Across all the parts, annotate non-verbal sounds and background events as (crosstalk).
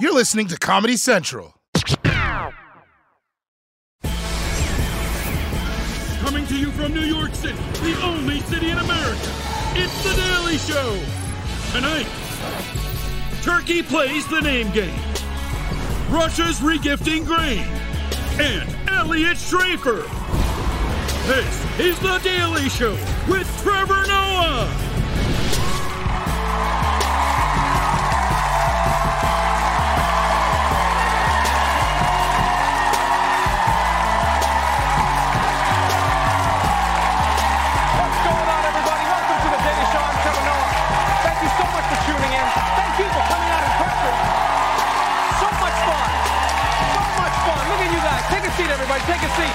You're listening to Comedy Central. Coming to you from New York City, the only city in America, it's The Daily Show. Tonight, Turkey plays the name game. Russia's regifting grain. And Eliot Schrefer. This is The Daily Show with Trevor Noah. Seat, everybody. Take a seat.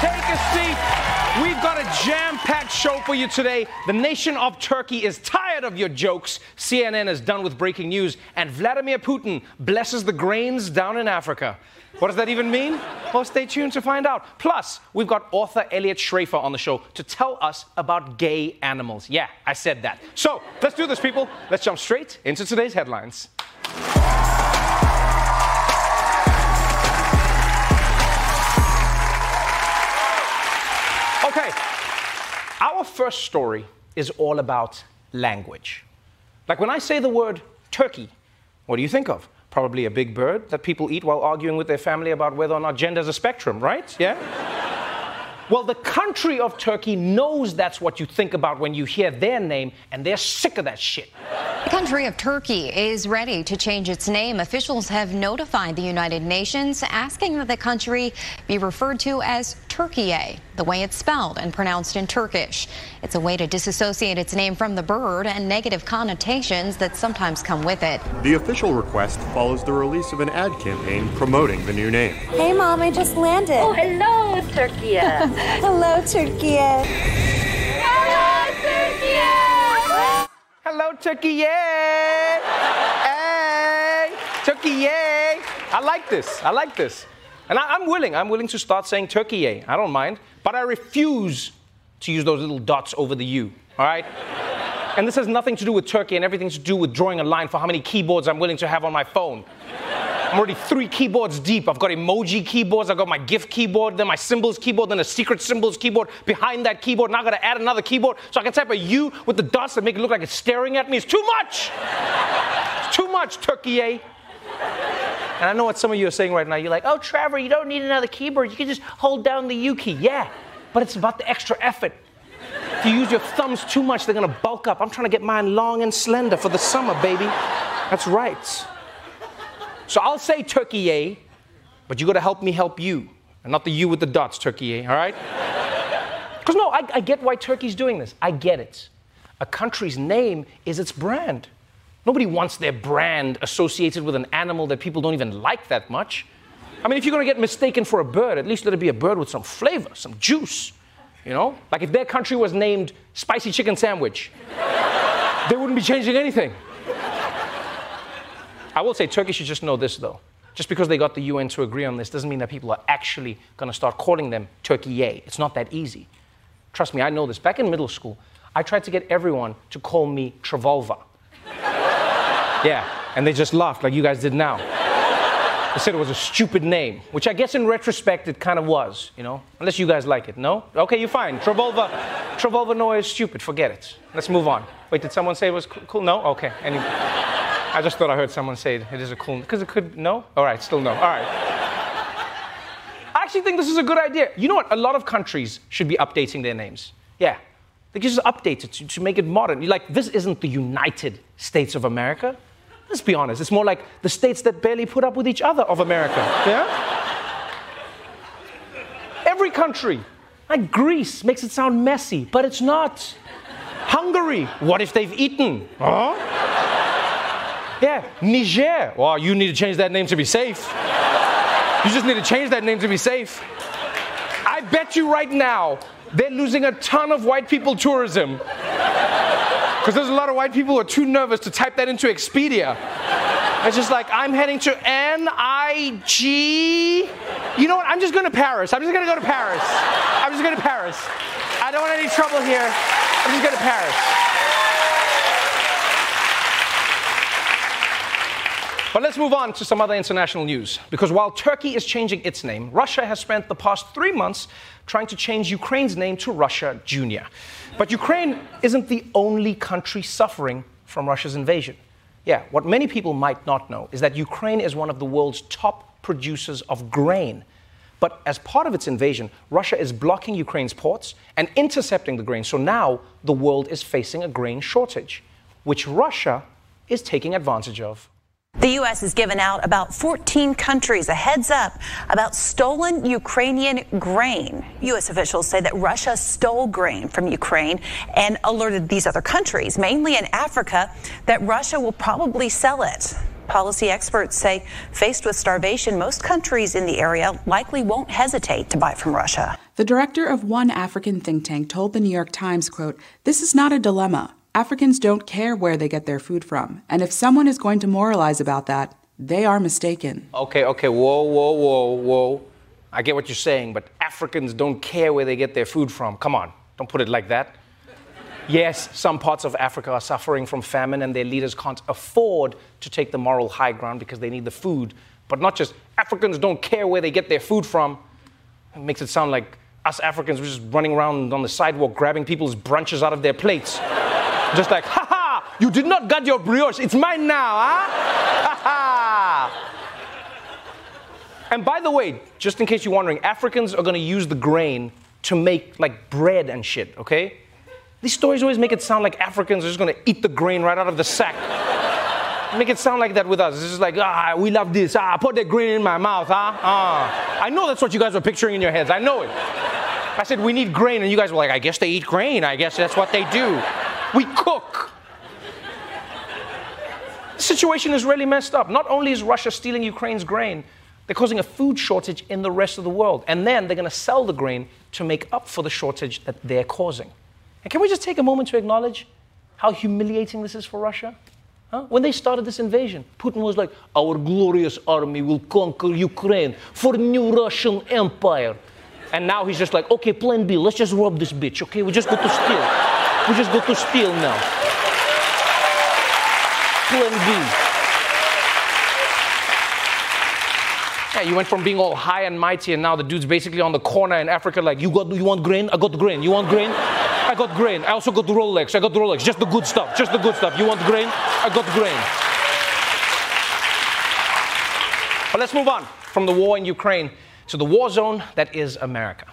Take a seat. We've got a jam-packed show for you today. The nation of Turkey is tired of your jokes. CNN is done with breaking news, and Vladimir Putin blesses the grains down in Africa. What does that even mean? Well, stay tuned to find out. Plus, we've got author Eliot Schrefer on the show to tell us about gay animals. Yeah, I said that. So, let's do this, people. Let's jump straight into today's headlines. Our first story is all about language. Like when I say the word turkey, what do you think of? Probably a big bird that people eat while arguing with their family about whether or not gender is a spectrum, right? Yeah? Well, the country of Turkey knows that's what you think about when you hear their name, and they're sick of that shit. The country of Turkey is ready to change its name. Officials have notified the United Nations asking that the country be referred to as Turkiye, the way it's spelled and pronounced in Turkish. It's a way to disassociate its name from the bird and negative connotations that sometimes come with it. The official request follows the release of an ad campaign promoting the new name. Hey, Mom, I just landed. Oh, hello, Turkey. hello, Turkey. Hello, Turkey. Hello, Turkey. Hey, Turkey. I like this. I like this. And I, am willing. I'm willing to start saying Turkey. I don't mind. But I refuse to use those little dots over the U. All right? and this has nothing to do with Turkey and everything to do with drawing a line for how many keyboards I'm willing to have on my phone. I'm already three keyboards deep. I've got emoji keyboards, I've got my GIF keyboard, then my symbols keyboard, then a secret symbols keyboard behind that keyboard. Now I gotta add another keyboard so I can type a U with the dots and make it look like it's staring at me. It's too much! it's too much, Turkey. And I know what some of you are saying right now. You're like, oh, Trevor, you don't need another keyboard. You can just hold down the U key. Yeah, but it's about the extra effort. If you use your thumbs too much, they're gonna bulk up. I'm trying to get mine long and slender for the summer, baby. That's right. So I'll say Turkey, A, but you gotta help me help you. And not the you with the dots, Turkey, A, all right? (laughs) Because no, I, I get why Turkey's doing this. I get it. A country's name is its brand. Nobody wants their brand associated with an animal that people don't even like that much. I mean, if you're gonna get mistaken for a bird, at least let it be a bird with some flavor, some juice. You know? Like if their country was named Spicy Chicken Sandwich, (laughs) they wouldn't be changing anything. I will say Turkey should just know this though. Just because they got the UN to agree on this doesn't mean that people are actually gonna start calling them Turkey. It's not that easy. Trust me, I know this. Back in middle school, I tried to get everyone to call me Travolva. (laughs) Yeah, and they just laughed like you guys did now. They said it was a stupid name, which I guess in retrospect it kind of was, you know? Unless you guys like it, no? Okay, you're fine. Travolva, Travolva Noah is stupid. Forget it. Let's move on. Wait, did someone say it was cool? No? Okay. Any... I just thought I heard someone say it, is a cool because it could no. All right, still no. All right. I actually think this is a good idea. You know what? A lot of countries should be updating their names. Yeah, they just update it to, to make it modern. You're like, this isn't the United States of America. Let's be honest. It's more like the states that barely put up with each other of America. Yeah. Every country, like Greece, makes it sound messy, but it's not. Hungary, what if they've eaten? Huh? Yeah, Niger. Well, you need to change that name to be safe. You just need to change that name to be safe. I bet you right now they're losing a ton of white people tourism. Because there's a lot of white people who are too nervous to type that into Expedia. It's just like, I'm heading to N I G. You know what? I'm just going to Paris. I'm just going to go to Paris. I'm just going to Paris. I don't want any trouble here. I'm just going to Paris. But let's move on to some other international news. Because while Turkey is changing its name, Russia has spent the past three months trying to change Ukraine's name to Russia Junior. But Ukraine isn't the only country suffering from Russia's invasion. Yeah, what many people might not know is that Ukraine is one of the world's top producers of grain. But as part of its invasion, Russia is blocking Ukraine's ports and intercepting the grain. So now the world is facing a grain shortage, which Russia is taking advantage of. The U.S. has given out about 14 countries a heads up about stolen Ukrainian grain. U.S. officials say that Russia stole grain from Ukraine and alerted these other countries, mainly in Africa, that Russia will probably sell it. Policy experts say, faced with starvation, most countries in the area likely won't hesitate to buy from Russia. The director of one African think tank told the New York Times, quote, "This is not a dilemma. Africans don't care where they get their food from, and if someone is going to moralize about that, they are mistaken." Okay, okay, whoa, whoa, whoa, whoa. I get what you're saying, but Africans don't care where they get their food from. Come on, don't put it like that. Yes, some parts of Africa are suffering from famine and their leaders can't afford to take the moral high ground because they need the food. But not just Africans don't care where they get their food from. It makes it sound like us Africans were just running around on the sidewalk grabbing people's brunches out of their plates. Just like, ha ha, you did not get your brioche, it's mine now, huh? Ha ha. And by the way, just in case you're wondering, Africans are gonna use the grain to make like bread and shit, okay? These stories always make it sound like Africans are just gonna eat the grain right out of the sack. make it sound like that with us. It's just like, ah, we love this. Ah, put that grain in my mouth, huh? Ah. I know that's what you guys were picturing in your heads. I know it. I said, we need grain, and you guys were like, I guess they eat grain. I guess that's what they do. We cook. The situation is really messed up. Not only is Russia stealing Ukraine's grain, they're causing a food shortage in the rest of the world. And then they're gonna sell the grain to make up for the shortage that they're causing. And can we just take a moment to acknowledge how humiliating this is for Russia? Huh? When they started this invasion, Putin was like, Our glorious army will conquer Ukraine for new Russian empire. And now he's just like, Okay, plan B, let's just rob this bitch, okay? We just go to steal. We just go to steal now. Plan B. Yeah, you went from being all high and mighty, and now the dude's basically on the corner in Africa, like, you got, you want grain? I got grain. You want grain? I got grain. I also got the Rolex. I got the Rolex. Just the good stuff. Just the good stuff. You want grain? I got grain. But let's move on from the war in Ukraine to the war zone that is America.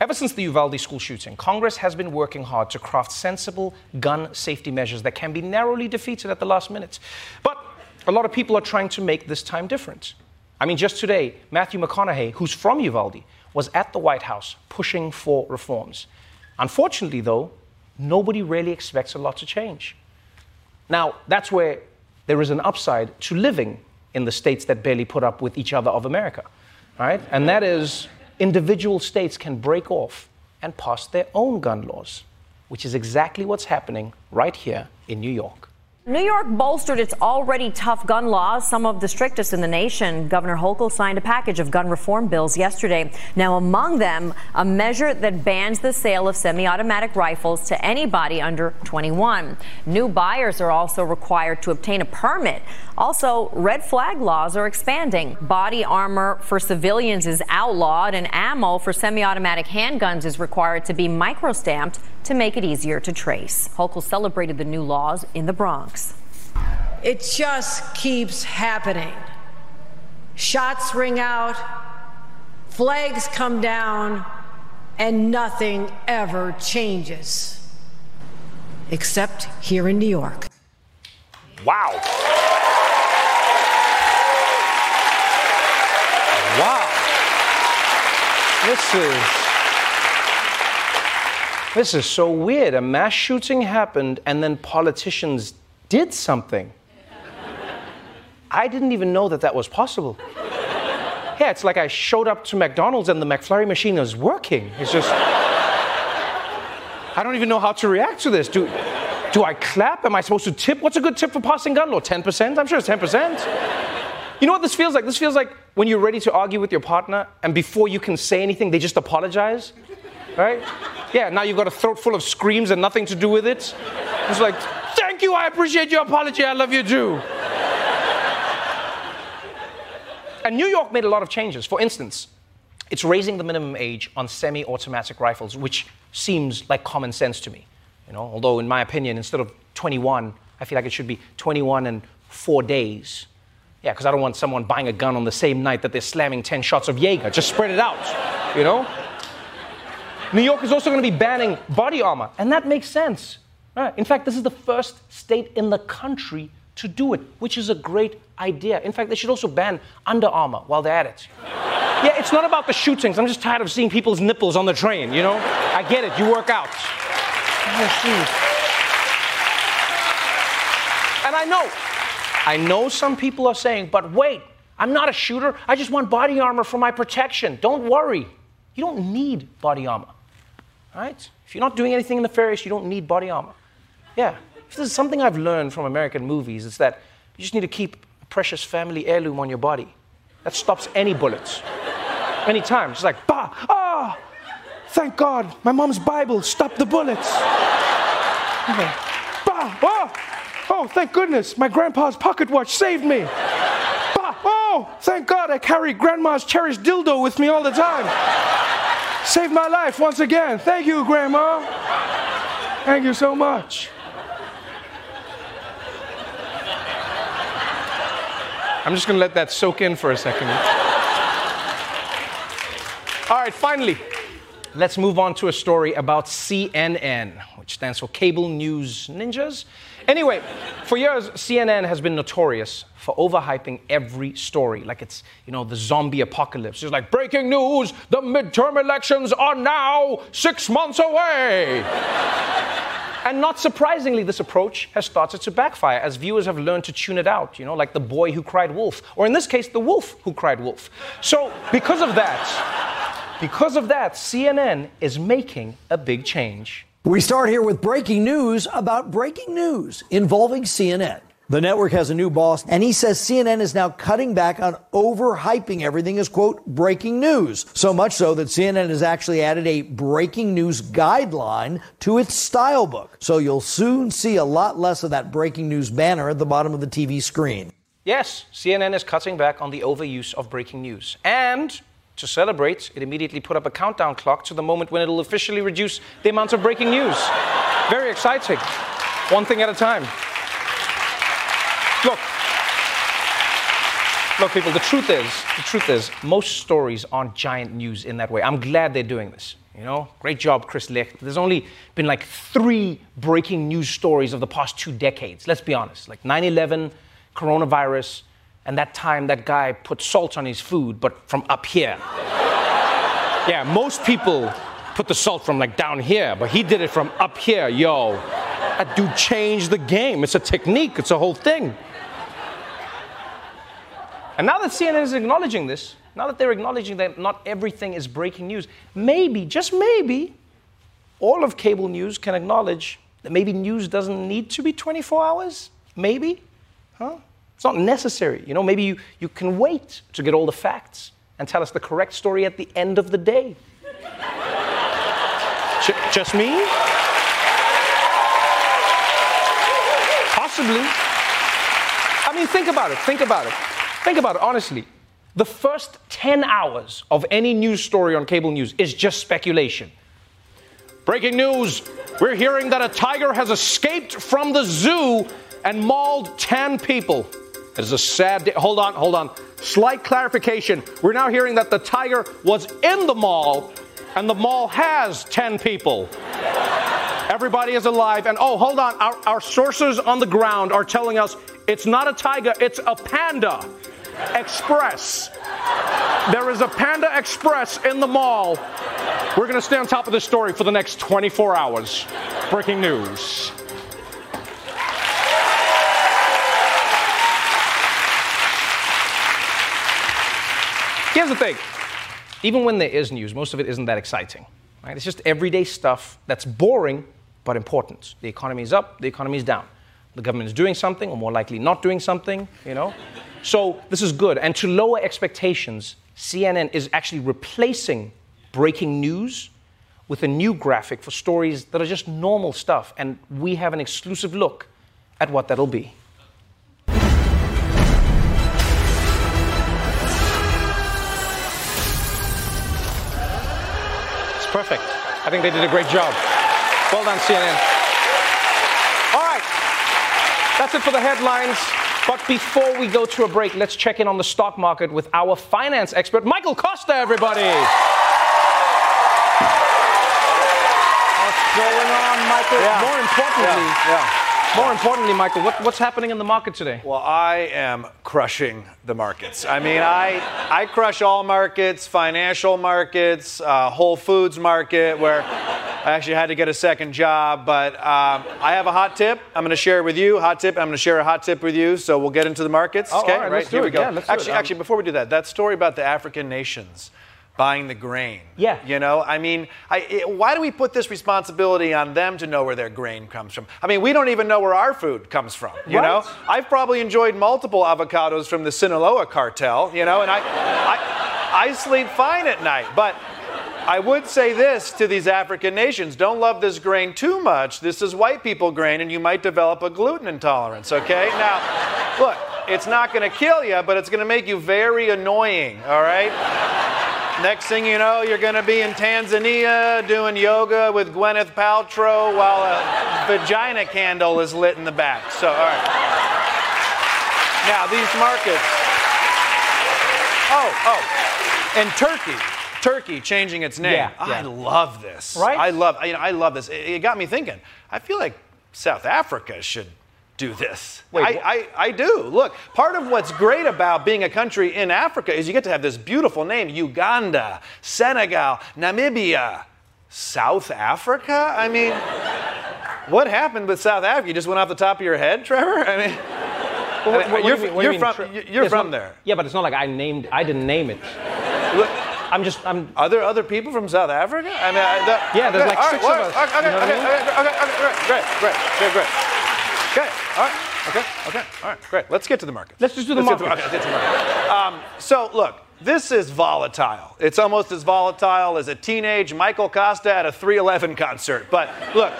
Ever since the Uvalde school shooting, Congress has been working hard to craft sensible gun safety measures that can be narrowly defeated at the last minute. But a lot of people are trying to make this time different. I mean, just today, Matthew McConaughey, who's from Uvalde, was at the White House pushing for reforms. Unfortunately, though, nobody really expects a lot to change. Now, that's where there is an upside to living in the states that barely put up with each other of America, right? And that is individual states can break off and pass their own gun laws, which is exactly what's happening right here in New York. New York bolstered its already tough gun laws, some of the strictest in the nation. Governor Hochul signed a package of gun reform bills yesterday. Now, among them, a measure that bans the sale of semi automatic rifles to anybody under 21. New buyers are also required to obtain a permit. Also, red flag laws are expanding. Body armor for civilians is outlawed, and ammo for semi automatic handguns is required to be microstamped to make it easier to trace. Hochul celebrated the new laws in the Bronx. it just keeps happening. Shots ring out, flags come down, and nothing ever changes. Except here in New York. Wow. Wow. This is this is so weird. A mass shooting happened and then politicians did something. I didn't even know that that was possible. Yeah, it's like I showed up to McDonald's and the McFlurry machine is working. It's just I don't even know how to react to this. Do do I clap? Am I supposed to tip? What's a good tip for passing gun law? 10%? I'm sure it's 10%. You know what this feels like? This feels like when you're ready to argue with your partner, and before you can say anything, they just apologize. Right? Yeah, now you've got a throat full of screams and nothing to do with it. It's like, thank you, I appreciate your apology, I love you too. And New York made a lot of changes. For instance, it's raising the minimum age on semi automatic rifles, which seems like common sense to me. You know, although, in my opinion, instead of 21, I feel like it should be 21 and four days. Yeah, because I don't want someone buying a gun on the same night that they're slamming 10 shots of Jaeger. Just spread it out, you know? New York is also going to be banning body armor, and that makes sense. Right. In fact, this is the first state in the country to do it, which is a great idea. In fact, they should also ban Under Armour while they're at it. yeah, it's not about the shootings. I'm just tired of seeing people's nipples on the train, you know? I get it, you work out. And I know, I know some people are saying, but wait, I'm not a shooter. I just want body armor for my protection. Don't worry. You don't need body armor. Right? If you're not doing anything nefarious, you don't need body armor. Yeah. If there's something I've learned from American movies, it's that you just need to keep a precious family heirloom on your body. That stops any bullets. any time. It's like, bah, ah, thank God, my mom's Bible stopped the bullets. Okay. Bah, oh, oh, thank goodness, my grandpa's pocket watch saved me. Bah, oh, thank God, I carry grandma's cherished dildo with me all the time. Saved my life once again. Thank you, Grandma. Thank you so much. I'm just going to let that soak in for a second. All right, finally, let's move on to a story about CNN, which stands for Cable News Ninjas. Anyway, for years, CNN has been notorious for overhyping every story, like it's, you know, the zombie apocalypse. It's like, breaking news, the midterm elections are now six months away. And not surprisingly, this approach has started to backfire as viewers have learned to tune it out, you know, like the boy who cried wolf, or in this case, the wolf who cried wolf. So, because of that, because of that, CNN is making a big change. We start here with breaking news about breaking news involving CNN. The network has a new boss, and he says CNN is now cutting back on overhyping everything as, quote, breaking news. So much so that CNN has actually added a breaking news guideline to its style book. So you'll soon see a lot less of that breaking news banner at the bottom of the TV screen. Yes, CNN is cutting back on the overuse of breaking news. And to celebrate, it immediately put up a countdown clock to the moment when it'll officially reduce the amount of breaking news. Very exciting. One thing at a time. Look, look, people, the truth is, the truth is, most stories aren't giant news in that way. I'm glad they're doing this. You know, great job, Chris Licht. There's only been like three breaking news stories of the past two decades. Let's be honest, like 9/11, coronavirus, and that time that guy put salt on his food, but from up here. (laughs) yeah, most people put the salt from like down here, but he did it from up here. Yo, that dude changed the game. It's a technique. It's a whole thing. And now that CNN is acknowledging this, now that they're acknowledging that not everything is breaking news, maybe, just maybe, all of cable news can acknowledge that maybe news doesn't need to be 24 hours. Maybe. Huh? It's not necessary. You know, maybe you, you can wait to get all the facts and tell us the correct story at the end of the day. (laughs) J- just me? Possibly. I mean, think about it. Think about it. Think about it, honestly. The first 10 hours of any news story on cable news is just speculation. Breaking news we're hearing that a tiger has escaped from the zoo and mauled 10 people. It is a sad day. Hold on, hold on. Slight clarification. We're now hearing that the tiger was in the mall, and the mall has 10 people. Everybody is alive. And oh, hold on. Our, our sources on the ground are telling us it's not a tiger, it's a panda express. There is a Panda Express in the mall. We're going to stay on top of this story for the next 24 hours. Breaking news. Here's the thing even when there is news, most of it isn't that exciting. Right? It's just everyday stuff that's boring but important. The economy is up, the economy is down. The government is doing something, or more likely not doing something, you know? So this is good. And to lower expectations, CNN is actually replacing breaking news with a new graphic for stories that are just normal stuff. And we have an exclusive look at what that'll be. Perfect. I think they did a great job. Well done, CNN. All right. That's it for the headlines. But before we go to a break, let's check in on the stock market with our finance expert, Michael Costa, everybody. What's going on, Michael? Yeah. More importantly, Yeah, yeah. More importantly, Michael, what, what's happening in the market today? Well, I am crushing the markets. I mean, I I crush all markets, financial markets, uh, Whole Foods market, where I actually had to get a second job. But um, I have a hot tip. I'm going to share it with you. Hot tip. I'm going to share a hot tip with you. So we'll get into the markets. Oh, okay, all right, let's do here we go. Yeah, let's do it. actually, Um, actually, before we do that, that story about the African nations buying the grain. Yeah. You know, I mean, I, it, why do we put this responsibility on them to know where their grain comes from? I mean, we don't even know where our food comes from. You Right. know, I've probably enjoyed multiple avocados from the Sinaloa cartel. You know, and I, I, I sleep fine at night, but. I would say this to these African nations don't love this grain too much. This is white people grain, and you might develop a gluten intolerance, okay? Now, look, it's not gonna kill you, but it's gonna make you very annoying, all right? Next thing you know, you're going to be in Tanzania doing yoga with Gwyneth Paltrow while a vagina candle is lit in the back. So, all right. Now, these markets. Oh, oh. And Turkey. Turkey changing its name. Yeah, I yeah. love this. Right? I love, you know, I love this. It, it got me thinking. I feel like South Africa should do this. Wait, I, I, I do. Look, part of what's great about being a country in Africa is you get to have this beautiful name Uganda, Senegal, Namibia, South Africa? I mean, what happened with South Africa? You just went off the top of your head, Trevor? I mean, Well, what- what you're, you mean- you you're mean, from, Tre- you're from not- there. Yeah, but it's not like I named. I didn't name it. Look, I'm just. I'm. Are there other people from South Africa? I mean, I, that, Yeah, there's okay, like six right, of us, well, Okay, you know what I okay, mean? okay, okay, okay, okay, great, great, great, great. Okay, all right, okay, okay, all right, great. Let's get to the market. Let's just do the Let's markets. let's get to the market. Um, so, look, this is volatile. It's almost as volatile as a teenage Michael Costa at a 311 concert. But look,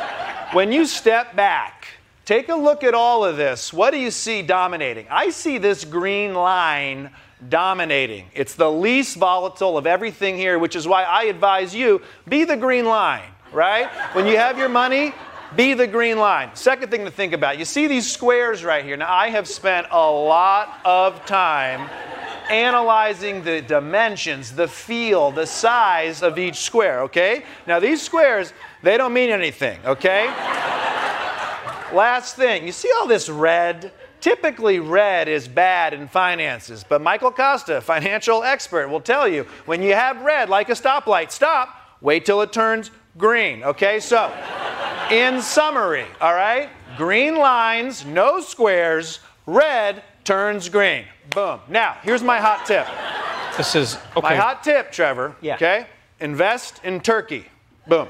when you step back, take a look at all of this. What do you see dominating? I see this green line dominating. It's the least volatile of everything here, which is why I advise you be the green line, right? When you have your money, be the green line. Second thing to think about you see these squares right here. Now, I have spent a lot of time analyzing the dimensions, the feel, the size of each square, okay? Now, these squares, they don't mean anything, okay? Last thing, you see all this red? Typically, red is bad in finances, but Michael Costa, financial expert, will tell you when you have red, like a stoplight, stop, wait till it turns green, okay? So, in summary, all right, green lines, no squares, red turns green. Boom. Now, here's my hot tip. This is okay. My hot tip, Trevor, Yeah. okay? Invest in Turkey. Boom.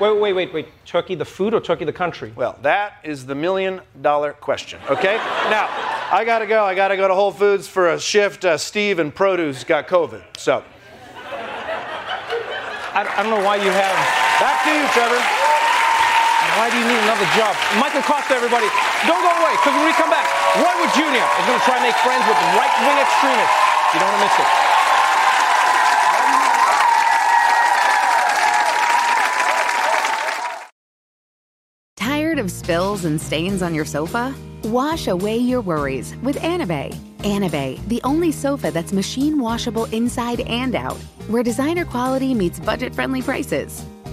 Wait, wait, wait, wait. Turkey the food or Turkey the country? Well, that is the million dollar question, okay? now, I gotta go. I gotta go to Whole Foods for a shift. Uh, Steve and Produce got COVID. So, I, I don't know why you have. back to you, Trevor. Why do you need another job? Michael Costa, everybody. Don't go away, because when we come back, Roy Wood Jr. is going to try and make friends with right wing extremists. You don't want to miss it. Tired of spills and stains on your sofa? Wash away your worries with Anabei. Anabei, the only sofa that's machine washable inside and out, where designer quality meets budget friendly prices.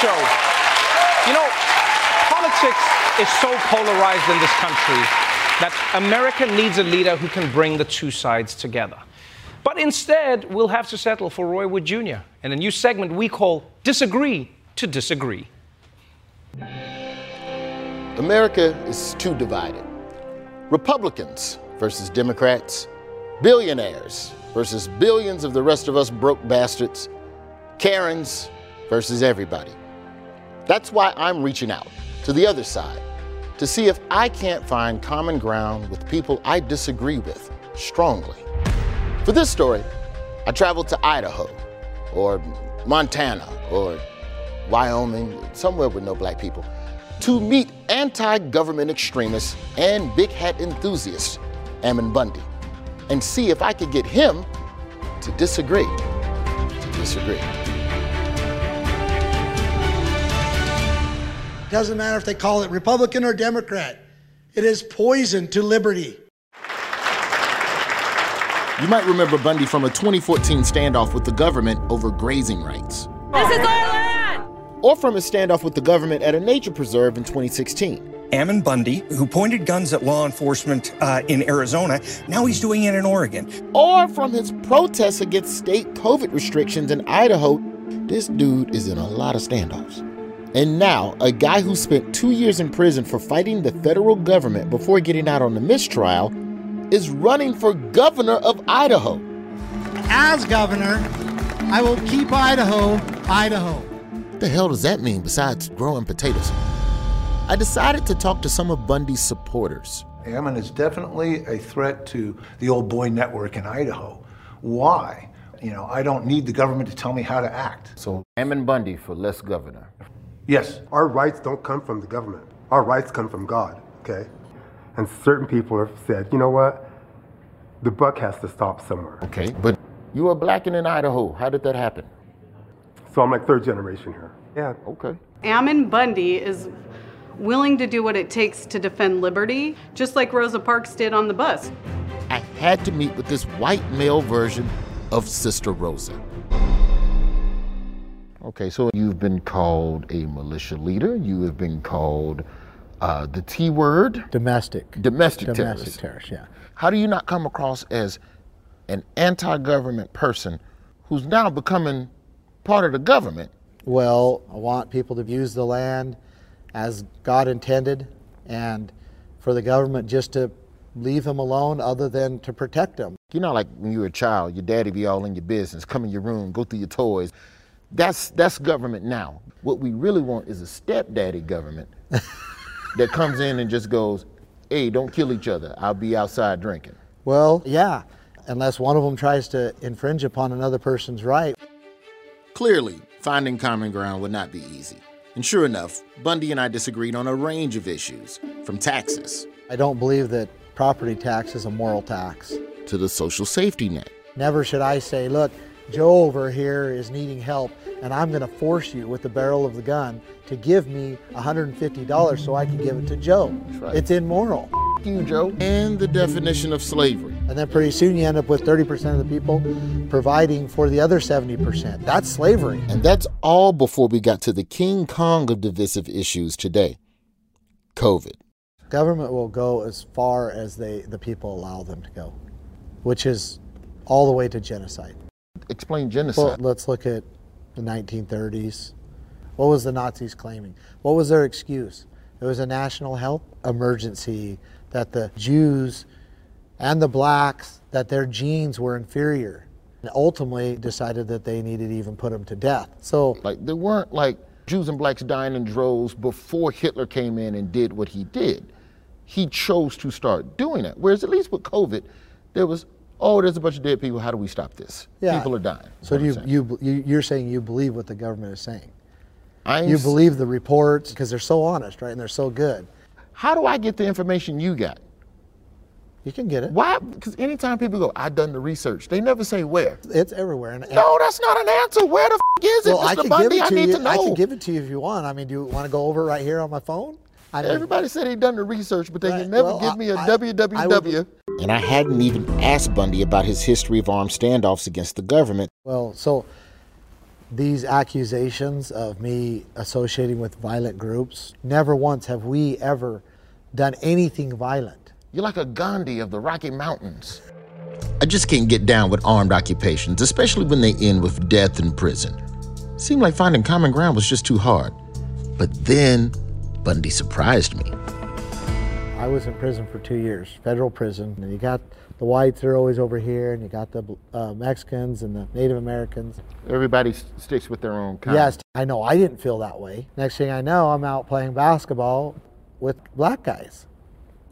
Show. You know, politics is so polarized in this country that America needs a leader who can bring the two sides together. But instead, we'll have to settle for Roy Wood Jr. in a new segment we call Disagree to Disagree. America is too divided. Republicans versus Democrats, billionaires versus billions of the rest of us broke bastards, Karens versus everybody. That's why I'm reaching out to the other side to see if I can't find common ground with people I disagree with strongly. For this story, I traveled to Idaho or Montana or Wyoming, somewhere with no black people, to meet anti government extremists and big hat enthusiast Ammon Bundy and see if I could get him to disagree. To disagree. Doesn't matter if they call it Republican or Democrat. It is poison to liberty. You might remember Bundy from a 2014 standoff with the government over grazing rights, This is our land! or from a standoff with the government at a nature preserve in 2016. Ammon Bundy, who pointed guns at law enforcement uh, in Arizona, now he's doing it in Oregon. Or from his protests against state COVID restrictions in Idaho. This dude is in a lot of standoffs. And now, a guy who spent two years in prison for fighting the federal government before getting out on the mistrial is running for governor of Idaho. As governor, I will keep Idaho, Idaho. What the hell does that mean besides growing potatoes? I decided to talk to some of Bundy's supporters. Ammon is definitely a threat to the old boy network in Idaho. Why? You know, I don't need the government to tell me how to act. So, Ammon Bundy for less governor. Yes. Our rights don't come from the government. Our rights come from God, okay? And certain people have said, you know what? The buck has to stop somewhere. Okay, but you were black and in Idaho. How did that happen? So I'm like third generation here. Yeah. Okay. Ammon Bundy is willing to do what it takes to defend liberty, just like Rosa Parks did on the bus. I had to meet with this white male version of Sister Rosa. Okay, so you've been called a militia leader. You have been called uh, the T word. Domestic. Domestic, Domestic terrorist. terrorist, yeah. How do you not come across as an anti government person who's now becoming part of the government? Well, I want people to use the land as God intended and for the government just to leave them alone other than to protect them. You know, like when you were a child, your daddy be all in your business, come in your room, go through your toys. That's that's government now. What we really want is a stepdaddy government (laughs) that comes in and just goes, "Hey, don't kill each other. I'll be outside drinking." Well, yeah, unless one of them tries to infringe upon another person's right. Clearly, finding common ground would not be easy. And sure enough, Bundy and I disagreed on a range of issues, from taxes. I don't believe that property tax is a moral tax. To the social safety net. Never should I say, look, Joe over here is needing help, and I'm going to force you with the barrel of the gun to give me $150 so I can give it to Joe. right. It's immoral. you, Joe. And the definition of slavery. And then pretty soon you end up with 30% of the people providing for the other 70%. That's slavery. And that's all before we got to the King Kong of divisive issues today COVID. Government will go as far as they the people allow them to go, which is all the way to genocide. Explain genocide. Well, let's look at the 1930s. What was the Nazis claiming? What was their excuse? It was a national health emergency that the Jews and the blacks that their genes were inferior. And ultimately decided that they needed to even put them to death. So like there weren't like Jews and blacks dying in droves before Hitler came in and did what he did. He chose to start doing that. Whereas at least with COVID, there was oh, there's a bunch of dead people. How do we stop this? Yeah. People are dying. So do you, you you you're saying you believe what the government is saying? I You believe the reports because they're so honest, right? And they're so good. How do I get the information you got? You can get it. Why? Because anytime people go, I've done the research, they never say where. It's everywhere. And, No, that's not an answer. Where the f- is it, well, I can Bundy? give it I to need you. to know. I can give it to you if you want. I mean, do you want to go over right here on my phone? I Everybody said they done the research, but they Right, can never well, give I- me a I- www. And I hadn't even asked Bundy about his history of armed standoffs against the government. Well, so these accusations of me associating with violent groups, never once have we ever done anything violent. You're like a Gandhi of the Rocky Mountains. I just can't get down with armed occupations, especially when they end with death in prison. Seemed like finding common ground was just too hard. But then Bundy surprised me. I was in prison for two years, federal prison, and you got the whites are always over here, and you got the uh, Mexicans and the Native Americans. Everybody s- sticks with their own kind. Yes, I know. I didn't feel that way. Next thing I know, I'm out playing basketball with black guys,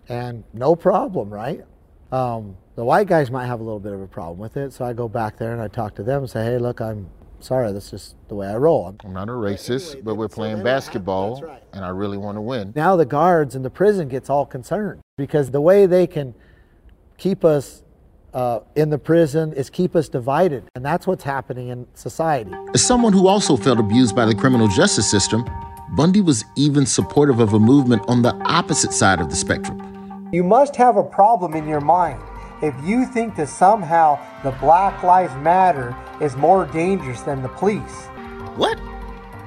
and no problem, right? Um, the white guys might have a little bit of a problem with it, so I go back there and I talk to them and say, "Hey, look, I'm sorry. That's just the way I roll." I'm not a racist, but we're playing basketball, and I really want to win. Now the guards in the prison gets all concerned because the way they can keep us uh, in the prison is keep us divided, and that's what's happening in society. As someone who also felt abused by the criminal justice system, Bundy was even supportive of a movement on the opposite side of the spectrum. You must have a problem in your mind if you think that somehow the Black Lives Matter is more dangerous than the police. What?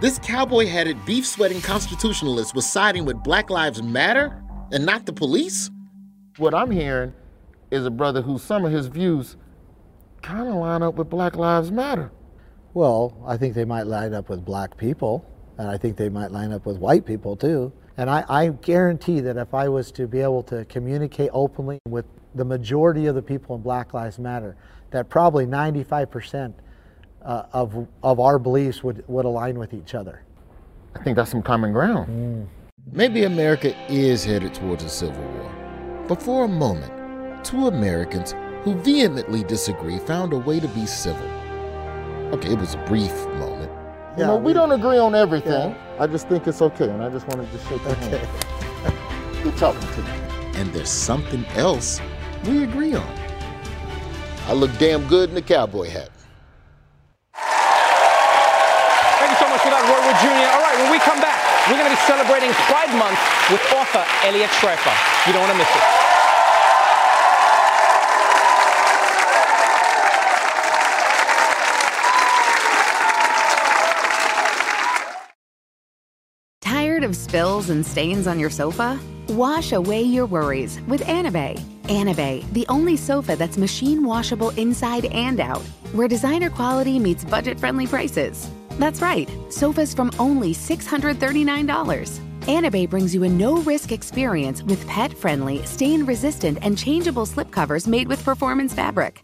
This cowboy headed, beef sweating constitutionalist was siding with Black Lives Matter and not the police? What I'm hearing is a brother whose some of his views kind of line up with Black Lives Matter. Well, I think they might line up with black people, and I think they might line up with white people too. And I, I guarantee that if I was to be able to communicate openly with the majority of the people in Black Lives Matter, that probably 95% uh, of, of our beliefs would, would align with each other. I think that's some common ground. Maybe America is headed towards a civil war. But for a moment, two Americans who vehemently disagree found a way to be civil. Okay, it was a brief moment. You know, we, we- don't agree on everything. Yeah. I just think it's okay, and I just wanted to shake your hand. Good talking to you. And there's something else we agree on. I look damn good in the cowboy hat. Thank you so much for that, Roy Wood Jr. All right, when we come back, we're going to be celebrating Pride Month with author Eliot Schrefer. You don't want to miss it. Tired of spills and stains on your sofa? Wash away your worries with Anabei. Anabei, the only sofa that's machine washable inside and out, where designer quality meets budget friendly prices. That's right, sofas from only $639. Anabei brings you a no risk experience with pet friendly, stain resistant, and changeable slipcovers made with performance fabric,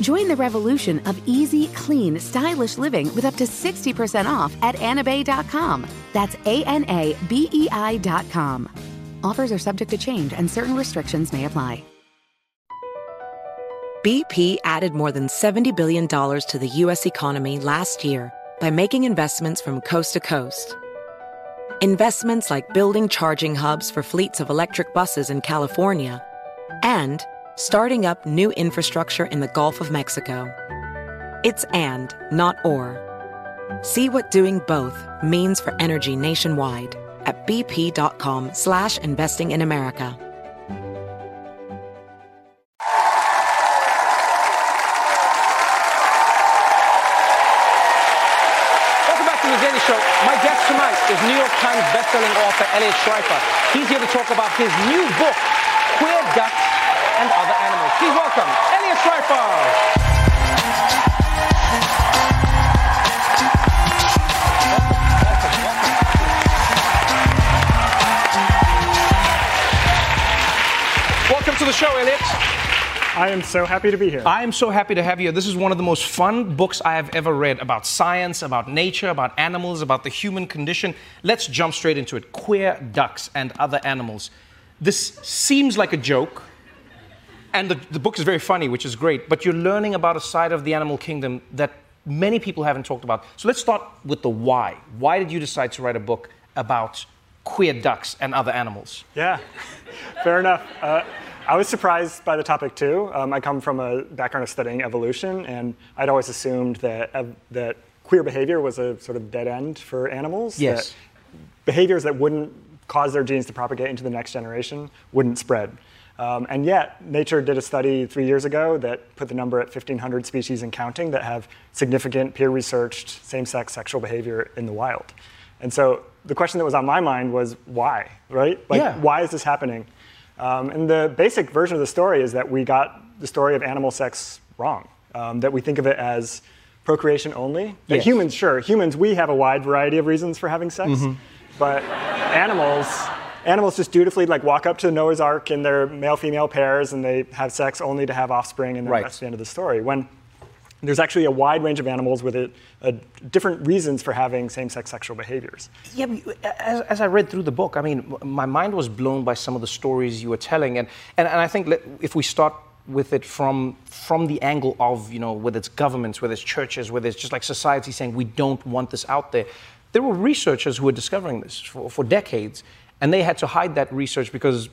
Join the revolution of easy, clean, stylish living with up to 60% off at anabei.com. That's A N A B E I.com. Offers are subject to change and certain restrictions may apply. BP added more than $70 billion to the U.S. economy last year by making investments from coast to coast. Investments like building charging hubs for fleets of electric buses in California and starting up new infrastructure in the Gulf of Mexico. It's and, not or. See what doing both means for energy nationwide at bp.com slash investing in America. Welcome back to the Daily Show. My guest tonight is New York Times bestselling author Eliot Schrefer. He's here to talk about his new book, Queer Ducks and Other Animals. Please welcome Eliot Schrefer. Welcome to the show, Eliot. I am so happy to be here. I am so happy to have you. This is one of the most fun books I have ever read about science, about nature, about animals, about the human condition. Let's jump straight into it. Queer ducks and other animals. This seems like a joke, and the, the book is very funny, which is great, but you're learning about a side of the animal kingdom that many people haven't talked about. So let's start with the why. Why did you decide to write a book about queer ducks and other animals? Yeah, (laughs) fair enough. Uh, I was surprised by the topic too. Um, I come from a background of studying evolution, and I'd always assumed that ev- that queer behavior was a sort of dead end for animals. Yes. That behaviors that wouldn't cause their genes to propagate into the next generation wouldn't spread. Um, and yet, Nature did a study three years ago that put the number at 1,500 species and counting that have significant peer-researched same-sex sexual behavior in the wild. And so the question that was on my mind was why, right? Like, Yeah. why is this happening? Um, and the basic version of the story is that we got the story of animal sex wrong. Um, that we think of it as procreation only. That Yes. humans, sure, humans, we have a wide variety of reasons for having sex, Mhm. but animals, animals just dutifully like walk up to the Noah's Ark in their male-female pairs and they have sex only to have offspring, and then Right. that's the end of the story. When there's actually a wide range of animals with a, a different reasons for having same-sex sexual behaviors. Yeah, as, as I read through the book, I mean, my mind was blown by some of the stories you were telling, and and, and I think if we start with it from from the angle of you know whether it's governments, whether it's churches, whether it's just like society saying we don't want this out there, there were researchers who were discovering this for, for decades, and they had to hide that research because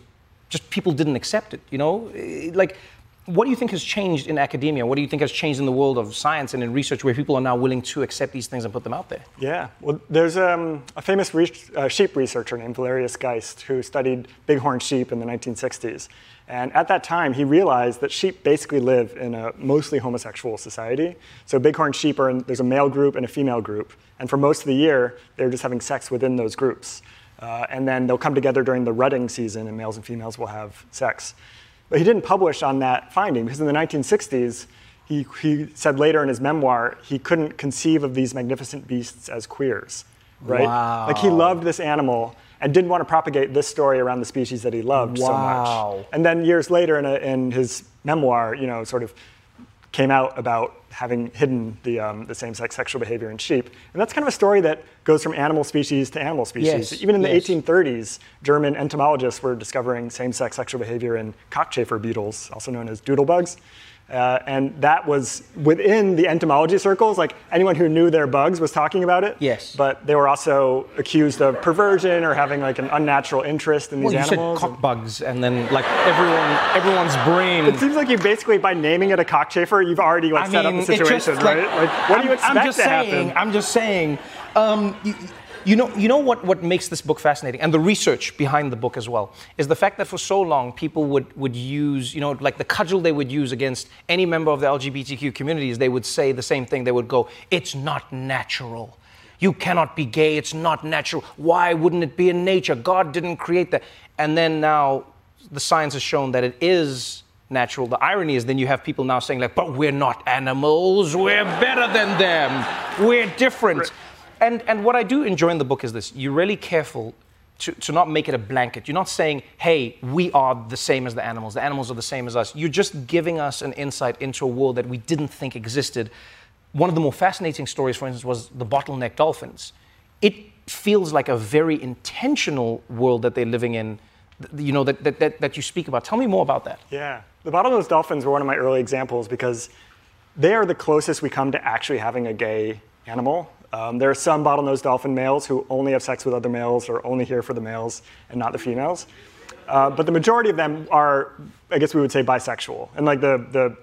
just people didn't accept it. You know, Eh, like. What do you think has changed in academia? What do you think has changed in the world of science and in research where people are now willing to accept these things and put them out there? Yeah, well, there's um, a famous re- uh, sheep researcher named Valerius Geist who studied bighorn sheep in the 1960s. And at that time, he realized that sheep basically live in a mostly homosexual society. So bighorn sheep are in, there's a male group and a female group. And for most of the year, they're just having sex within those groups. Uh, and then they'll come together during the rutting season, and males and females will have sex. But he didn't publish on that finding because in the 1960s, he, he said later in his memoir he couldn't conceive of these magnificent beasts as queers, right? Wow. Like he loved this animal and didn't want to propagate this story around the species that he loved so much. And then years later, in, a, in his memoir, you know, sort of came out about having hidden the, um, the same-sex sexual behavior in sheep. And that's kind of a story that goes from animal species to animal species. Yes, Even in the yes. 1830s, German entomologists were discovering same-sex sexual behavior in cockchafer beetles, also known as doodlebugs. Uh, and that was within the entomology circles, like anyone who knew their bugs was talking about it. Yes. But they were also accused of perversion or having like an unnatural interest in these Well, you animals. said cock bugs, and then like everyone, everyone's brain. It seems like you basically, by naming it a cockchafer, you've already like set up the it just, situation, like, right? Like, what do you I'm- expect I'm just to saying, happen? I'm just saying. Um, you, you know, you know what, what makes this book fascinating, and the research behind the book as well, is the fact that for so long people would, would use, you know, like the cudgel they would use against any member of the LGBTQ communities, they would say the same thing. They would go, "It's not natural." You cannot be gay. It's not natural. Why wouldn't it be in nature? God didn't create that. And then now the science has shown that it is natural. The irony is then you have people now saying like, but we're not animals. We're better than them. We're different. And, and what I do enjoy in the book is this. You're really careful to, to not make it a blanket. You're not saying, hey, we are the same as the animals, the animals are the same as us. You're just giving us an insight into a world that we didn't think existed. One of the more fascinating stories, for instance, was the bottleneck dolphins. It feels like a very intentional world that they're living in, you know, that, that, that, that you speak about. Tell me more about that. Yeah. The bottlenose dolphins were one of my early examples because they are the closest we come to actually having a gay animal. Um, there are some bottlenose dolphin males who only have sex with other males or only here for the males and not the females. Uh, but the majority of them are, I guess we would say, bisexual. And like the, the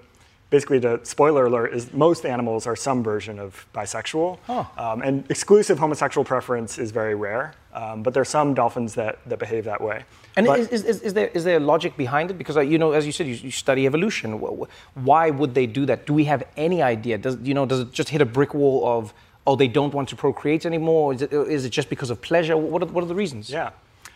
basically the spoiler alert is most animals are some version of bisexual. Oh. Um, and exclusive homosexual preference is very rare. Um, but there are some dolphins that, that behave that way. And But- is, is, is, there, is there a logic behind it? Because, uh, you know, as you said, you, you study evolution. Wh- wh- Why would they do that? Do we have any idea? Does, you know, does it just hit a brick wall of, oh, they don't want to procreate anymore? Is it, is it just because of pleasure? What are, what are the reasons? Yeah.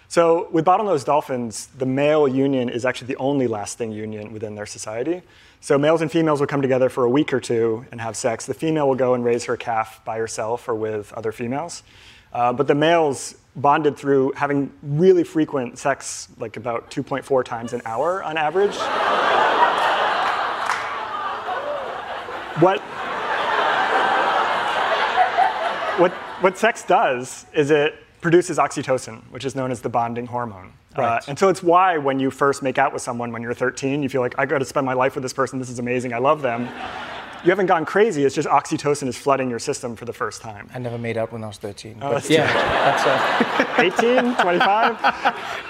So with bottlenose dolphins, the male union is actually the only lasting union within their society. So males and females will come together for a week or two and have sex. The female will go and raise her calf by herself or with other females. Uh, but the males bonded through having really frequent sex, like about 2.4 times an hour on average. (laughs) what what, what sex does is it produces oxytocin, which is known as the bonding hormone. Uh, and so it's why when you first make out with someone when you're 13, you feel like, I got to spend my life with this person, this is amazing, I love them. You haven't gone crazy, it's just oxytocin is flooding your system for the first time. I never made out when I was 13. Oh, but that's yeah, that's uh, (laughs) 18, 25? (laughs)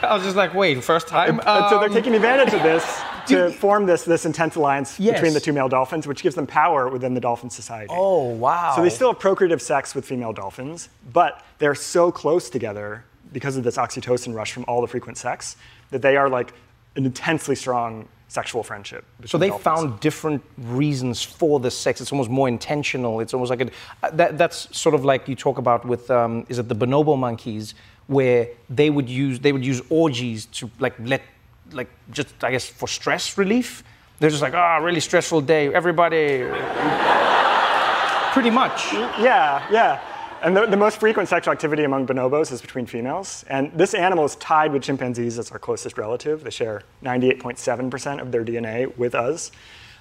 I was just like, wait, first time? And so they're Um, taking advantage of this to form this, this intense alliance Yes. between the two male dolphins, which gives them power within the dolphin society. Oh, wow. So they still have procreative sex with female dolphins, but they're so close together because of this oxytocin rush from all the frequent sex that they are like an intensely strong sexual friendship. So they dolphins. found different reasons for the sex. It's almost more intentional. It's almost like a, uh, that, that's sort of like you talk about with um, is it the bonobo monkeys where they would use they would use orgies to like let like just I guess for stress relief. They're just like ah really stressful day. Everybody, (laughs) pretty much. Yeah, yeah. And the, the most frequent sexual activity among bonobos is between females. And this animal is tied with chimpanzees as our closest relative. They share 98.7% of their DNA with us.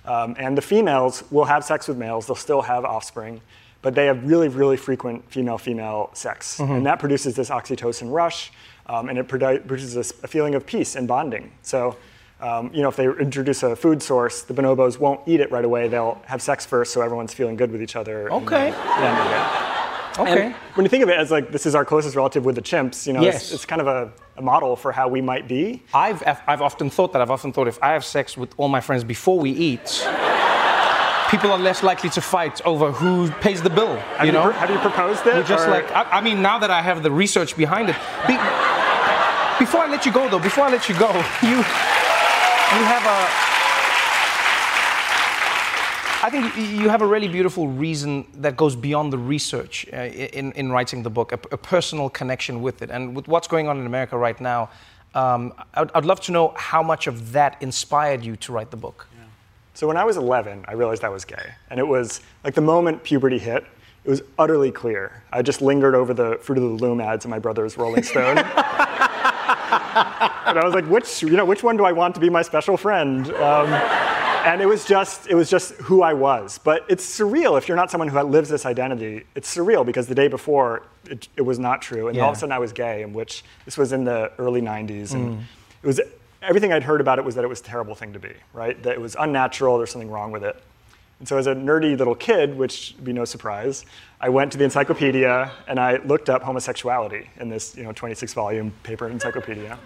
Um, and the females will have sex with males, they'll still have offspring, but they have really, really frequent female female sex. Mhm. And that produces this oxytocin rush, um, and it produces a, feeling of peace and bonding. So, um, you know, if they introduce a food source, the bonobos won't eat it right away. They'll have sex first, so everyone's feeling good with each other. Okay. then- then eat. Okay. And when you think of it as like this is our closest relative with the chimps, you know, Yes. it's, it's kind of a, a model for how we might be. I've, I've often thought that. I've often thought if I have sex with all my friends before we eat, people are less likely to fight over who pays the bill. Have you you know? pr- have you proposed it, We're just or- like, I, I mean, now that I have the research behind it. Be, before I let you go, though, before I let you go, (laughs) you, you have a. I think you have a really beautiful reason that goes beyond the research uh, in, in writing the book, a, a personal connection with it. And with what's going on in America right now, um, I'd, I'd love to know how much of that inspired you to write the book. So when I was 11, I realized I was gay. And it was like the moment puberty hit, it was utterly clear. I just lingered over the Fruit of the Loom ads in my brother's Rolling Stone. (laughs) and I was like, which, you know, which one do I want to be my special friend? Um, and it was just, it was just who I was. But it's surreal if you're not someone who lives this identity. It's surreal because the day before, it, it was not true. And all of a sudden I was gay, in which this was in the early 90s. And Mm. it was everything I'd heard about it was that it was a terrible thing to be, right? That it was unnatural, there's something wrong with it. And so as a nerdy little kid, which would be no surprise, I went to the encyclopedia and I looked up homosexuality in this, you know, 26 volume paper encyclopedia.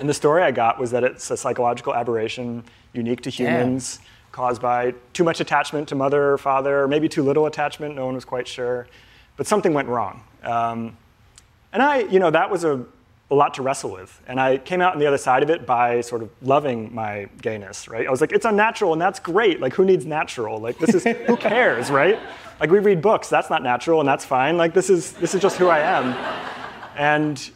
And the story I got was that it's a psychological aberration unique to Damn. humans, caused by too much attachment to mother or father, or maybe too little attachment, no one was quite sure. But something went wrong. Um, and I, you know, that was a, a lot to wrestle with. And I came out on the other side of it by sort of loving my gayness, right? I was like, it's unnatural and that's great. Like, who needs natural? Like, this is, who (laughs) cares, right? Like, we read books, that's not natural and that's fine. Like, this is, this is just who I am. And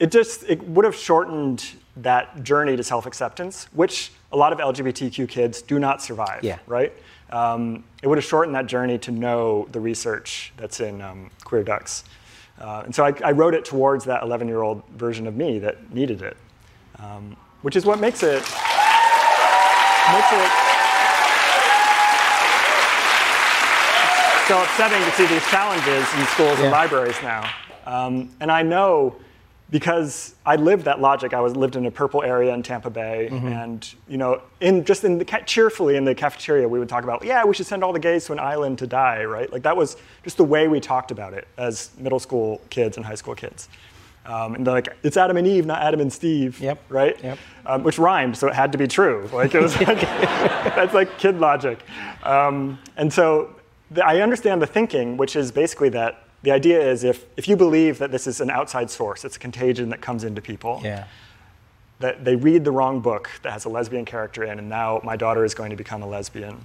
it just, it would have shortened that journey to self acceptance, which a lot of LGBTQ kids do not survive, Yeah. right? Um, it would have shortened that journey to know the research that's in um, Queer Ducks. Uh, and so I, I, wrote it towards that 11 year old version of me that needed it, um, which is what makes it, makes it so upsetting to see these challenges in schools yeah. and libraries now. Um, and I know because I lived that logic. I was lived in a purple area in Tampa Bay, mm-hmm. and you know, in just in the cheerfully in the cafeteria, we would talk about, yeah, we should send all the gays to an island to die, right? Like that was just the way we talked about it as middle school kids and high school kids. Um, and they're like, it's Adam and Eve, not Adam and Steve, yep. right? Yep. Um, which rhymed, so it had to be true. Like it was (laughs) like, that's like kid logic. Um, and so the, I understand the thinking, which is basically that the idea is if, if you believe that this is an outside source, it's a contagion that comes into people, yeah. that they read the wrong book that has a lesbian character in, and now my daughter is going to become a lesbian.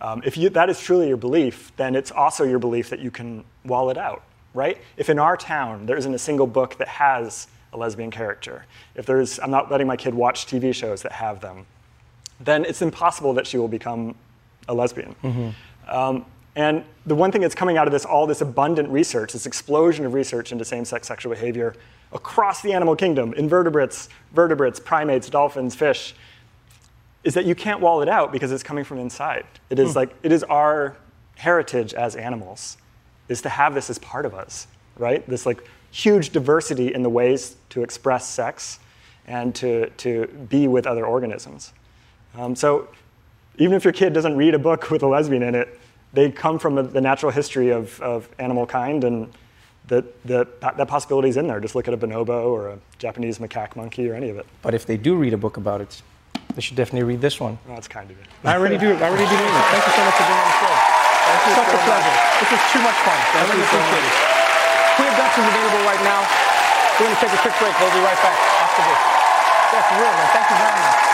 Um, if you, that is truly your belief, then it's also your belief that you can wall it out, right? If in our town there isn't a single book that has a lesbian character, if there's, I'm not letting my kid watch TV shows that have them, then it's impossible that she will become a lesbian. Mm-hmm. Um, and the one thing that's coming out of this, all this abundant research, this explosion of research into same sex sexual behavior across the animal kingdom, invertebrates, vertebrates, primates, dolphins, fish, is that you can't wall it out because it's coming from inside. It is mm. like, it is our heritage as animals, is to have this as part of us, right? This like huge diversity in the ways to express sex and to, to be with other organisms. Um, so even if your kid doesn't read a book with a lesbian in it, they come from the natural history of, of animal kind, and that, that, that possibility is in there. Just look at a bonobo or a Japanese macaque monkey or any of it. But if they do read a book about it, they should definitely read this one. Oh, that's kind of it. I really do. I really do mean it. Thank you so much for being on the show. Thank you Such so a pleasure. Much. This is too much fun. Thank I really appreciate so it. Queer Ducks is available right now. We're going to take a quick break. We'll be right back after this. That's real, man. Thank you very much.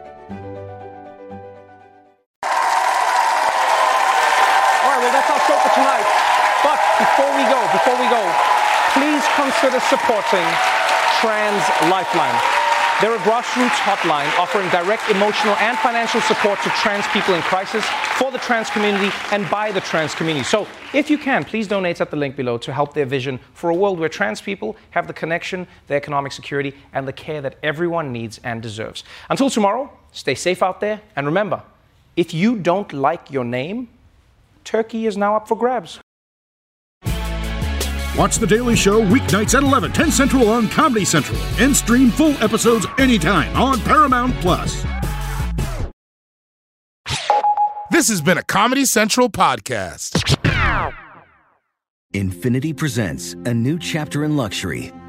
Before we go, before we go, please consider supporting Trans Lifeline. They're a grassroots hotline offering direct emotional and financial support to trans people in crisis for the trans community and by the trans community. So, if you can, please donate at the link below to help their vision for a world where trans people have the connection, the economic security, and the care that everyone needs and deserves. Until tomorrow, stay safe out there, and remember if you don't like your name, Turkey is now up for grabs. Watch The Daily Show weeknights at 11, 10 Central on Comedy Central, and stream full episodes anytime on Paramount Plus. This has been a Comedy Central podcast. Infiniti presents a new chapter in luxury,